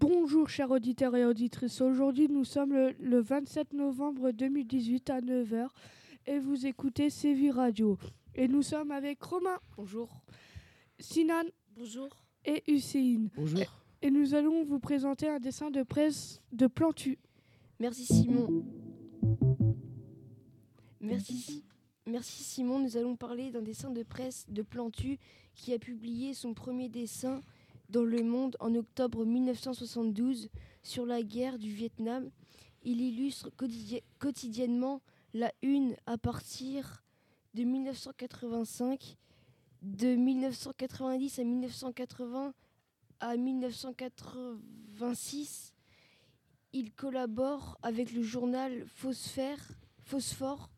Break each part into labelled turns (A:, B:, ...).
A: Bonjour chers auditeurs et auditrices. Aujourd'hui nous sommes le, le 27 novembre 2018 à 9h et vous écoutez Sévi Radio. Et nous sommes avec Romain.
B: Bonjour.
A: Sinan.
B: Bonjour.
A: Et Hussein.
C: Bonjour.
A: Et nous allons vous présenter un dessin de presse de Plantu.
B: Merci Simon. Merci, Merci Simon. Nous allons parler d'un dessin de presse de Plantu qui a publié son premier dessin dans Le Monde en octobre 1972 sur la guerre du Vietnam. Il illustre quotidiennement la une à partir de 1985, de 1990 à 1980 à 1986. Il collabore avec le journal Phosphore,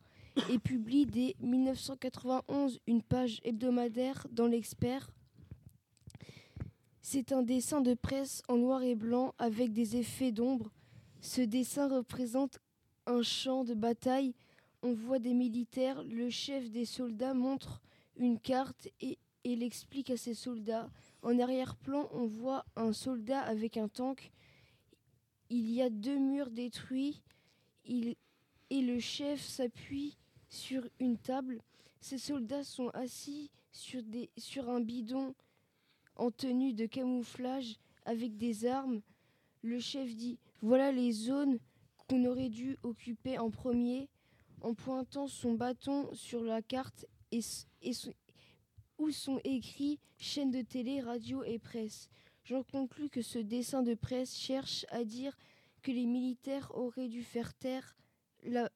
B: et publie dès 1991 une page hebdomadaire dans l'Expert. C'est un dessin de presse en noir et blanc avec des effets d'ombre. Ce dessin représente un champ de bataille. On voit des militaires. Le chef des soldats montre une carte et, il explique à ses soldats. En arrière-plan, on voit un soldat avec un tank. Il y a deux murs détruits. Et le chef s'appuie sur une table. Ces soldats sont assis sur un bidon en tenue de camouflage avec des armes. Le chef dit Voilà les zones qu'on aurait dû occuper en premier, en pointant son bâton sur la carte où sont écrits chaîne de télé, radio et presse. J'en conclus que ce dessin de presse cherche à dire que les militaires auraient dû faire taire la,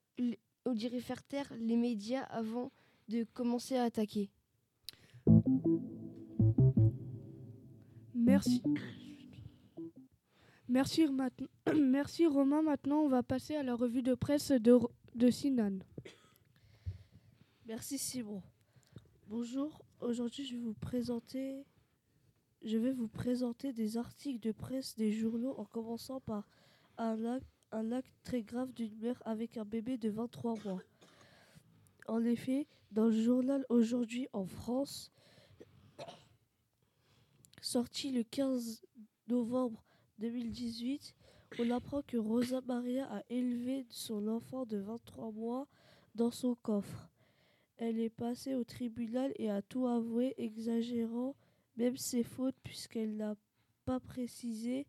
B: dirait faire taire les médias avant de commencer à attaquer.
A: Merci. Merci, Romain. Maintenant, on va passer à la revue de presse de, de Sinan.
D: Merci Simon. Bonjour. Aujourd'hui, je vais vous présenter je vais vous présenter des articles de presse des journaux en commençant par un acte un acte très grave d'une mère avec un bébé de 23 mois. En effet, dans le journal Aujourd'hui en France, sorti le 15 novembre 2018, on apprend que Rosa Maria a élevé son enfant de 23 mois dans son coffre. Elle est passée au tribunal et a tout avoué, exagérant même ses fautes puisqu'elle n'a pas précisé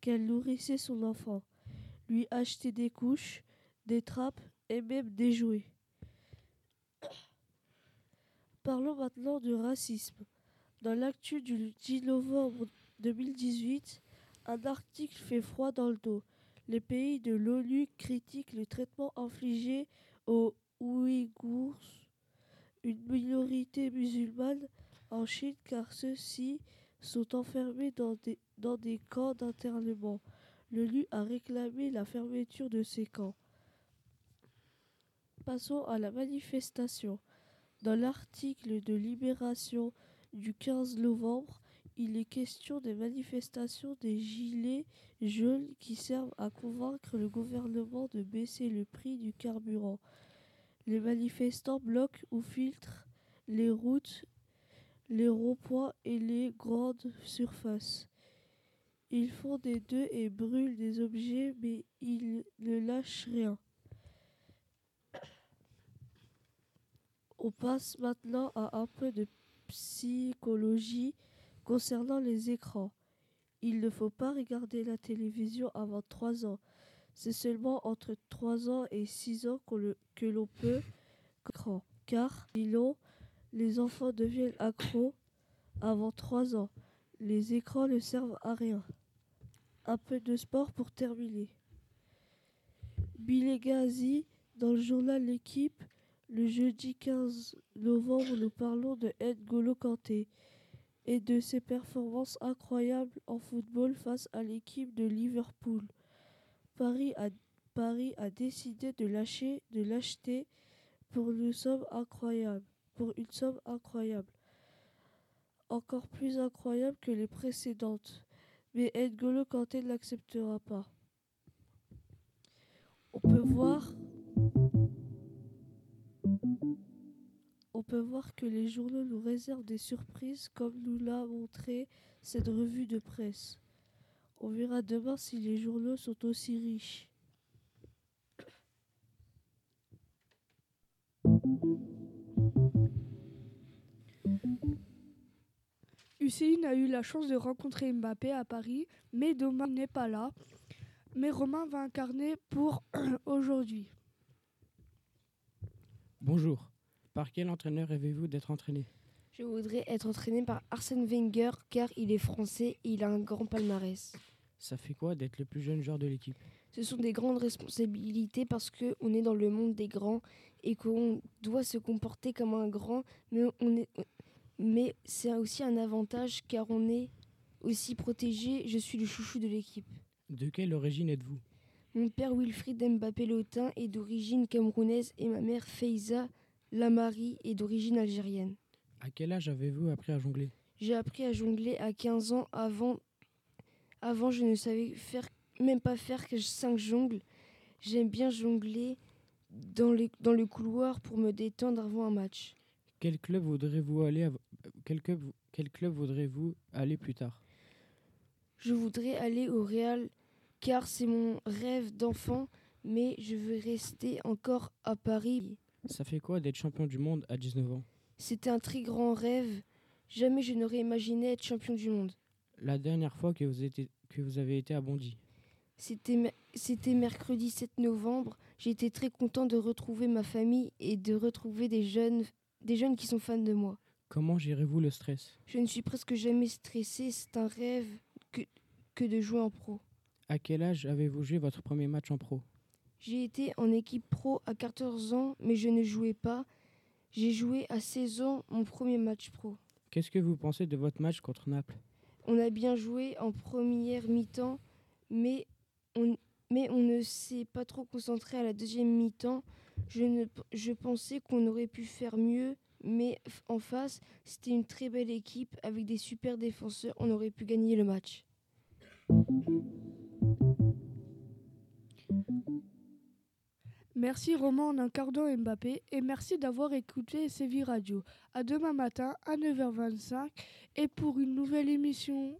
D: qu'elle nourrissait son enfant lui acheter des couches, des trappes et même des jouets. Parlons maintenant du racisme. Dans l'actu du 10 novembre 2018, un article fait froid dans le dos. Les pays de l'ONU critiquent le traitement infligé aux Ouïghours, une minorité musulmane en Chine, car ceux-ci sont enfermés dans des, dans des camps d'internement l'ONU a réclamé la fermeture de ces camps. Passons à la manifestation. Dans l'article de Libération du 15 novembre, il est question des manifestations des gilets jaunes qui servent à convaincre le gouvernement de baisser le prix du carburant. Les manifestants bloquent ou filtrent les routes, les ronds-points et les grandes surfaces. Ils font des deux et brûlent des objets, mais ils ne lâchent rien. On passe maintenant à un peu de psychologie concernant les écrans. Il ne faut pas regarder la télévision avant 3 ans. C'est seulement entre 3 ans et 6 ans que l'on peut car sinon les enfants deviennent accros avant 3 ans. Les écrans ne servent à rien. Un peu de sport pour terminer. Billy Gazi, dans le journal L'équipe, le jeudi 15 novembre, nous parlons de N'Golo Kanté et de ses performances incroyables en football face à l'équipe de Liverpool. Paris a, décidé de lâcher, de l'acheter pour une somme incroyable, pour une somme incroyable encore plus incroyable que les précédentes. Mais N'Golo Kanté ne l'acceptera pas. On peut voir On peut voir que les journaux nous réservent des surprises comme nous l'a montré cette revue de presse. On verra demain si les journaux sont aussi riches.
A: Hussein a eu la chance de rencontrer Mbappé à Paris, mais Doma n'est pas là. Mais Romain va incarner pour aujourd'hui.
C: Bonjour. Par quel entraîneur rêvez-vous d'être entraîné?
B: Je voudrais être entraîné par Arsène Wenger car il est français et il a un grand palmarès.
C: Ça fait quoi d'être le plus jeune joueur de l'équipe?
B: Ce sont des grandes responsabilités parce qu'on est dans le monde des grands et qu'on doit se comporter comme un grand, mais, on est, mais c'est aussi un avantage car on est aussi protégé. Je suis le chouchou de l'équipe.
C: De quelle origine êtes-vous?
B: Mon père Wilfried Mbappé Lotin est d'origine camerounaise et ma mère Feiza Lamari est d'origine algérienne.
C: À quel âge avez-vous appris à jongler?
B: J'ai appris à jongler à 15 ans. Avant, avant je ne savais faire, même pas faire que 5 jongles. J'aime bien jongler dans, les, dans le couloir pour me détendre avant un match.
C: Quel club voudrez-vous aller à- quel club, quel club voudrez-vous aller plus tard?
B: Je voudrais aller au Real car c'est mon rêve d'enfant, mais je veux rester encore à Paris.
C: Ça fait quoi d'être champion du monde à 19 ans?
B: C'était un très grand rêve. Jamais je n'aurais imaginé être champion du monde.
C: La dernière fois que vous, étiez- que vous avez été à Bondy?
B: C'était me- c'était mercredi 7 novembre. J'étais très content de retrouver ma famille et de retrouver des jeunes, des jeunes qui sont fans de moi.
C: Comment gérez-vous le stress?
B: Je ne suis presque jamais stressé. C'est un rêve que, que de jouer en pro.
C: À quel âge avez-vous joué votre premier match en pro?
B: J'ai été en équipe pro à 14 ans, mais je ne jouais pas. J'ai joué à 16 ans mon premier match pro.
C: Qu'est-ce que vous pensez de votre match contre Naples?
B: On a bien joué en première mi-temps, mais on, mais on ne s'est pas trop concentré à la deuxième mi-temps. Je, ne, je pensais qu'on aurait pu faire mieux, mais en face, c'était une très belle équipe avec des super défenseurs. On aurait pu gagner le match.
A: Merci Romain en incarnant Mbappé et merci d'avoir écouté Séville Radio. À demain matin à 9h25 et pour une nouvelle émission.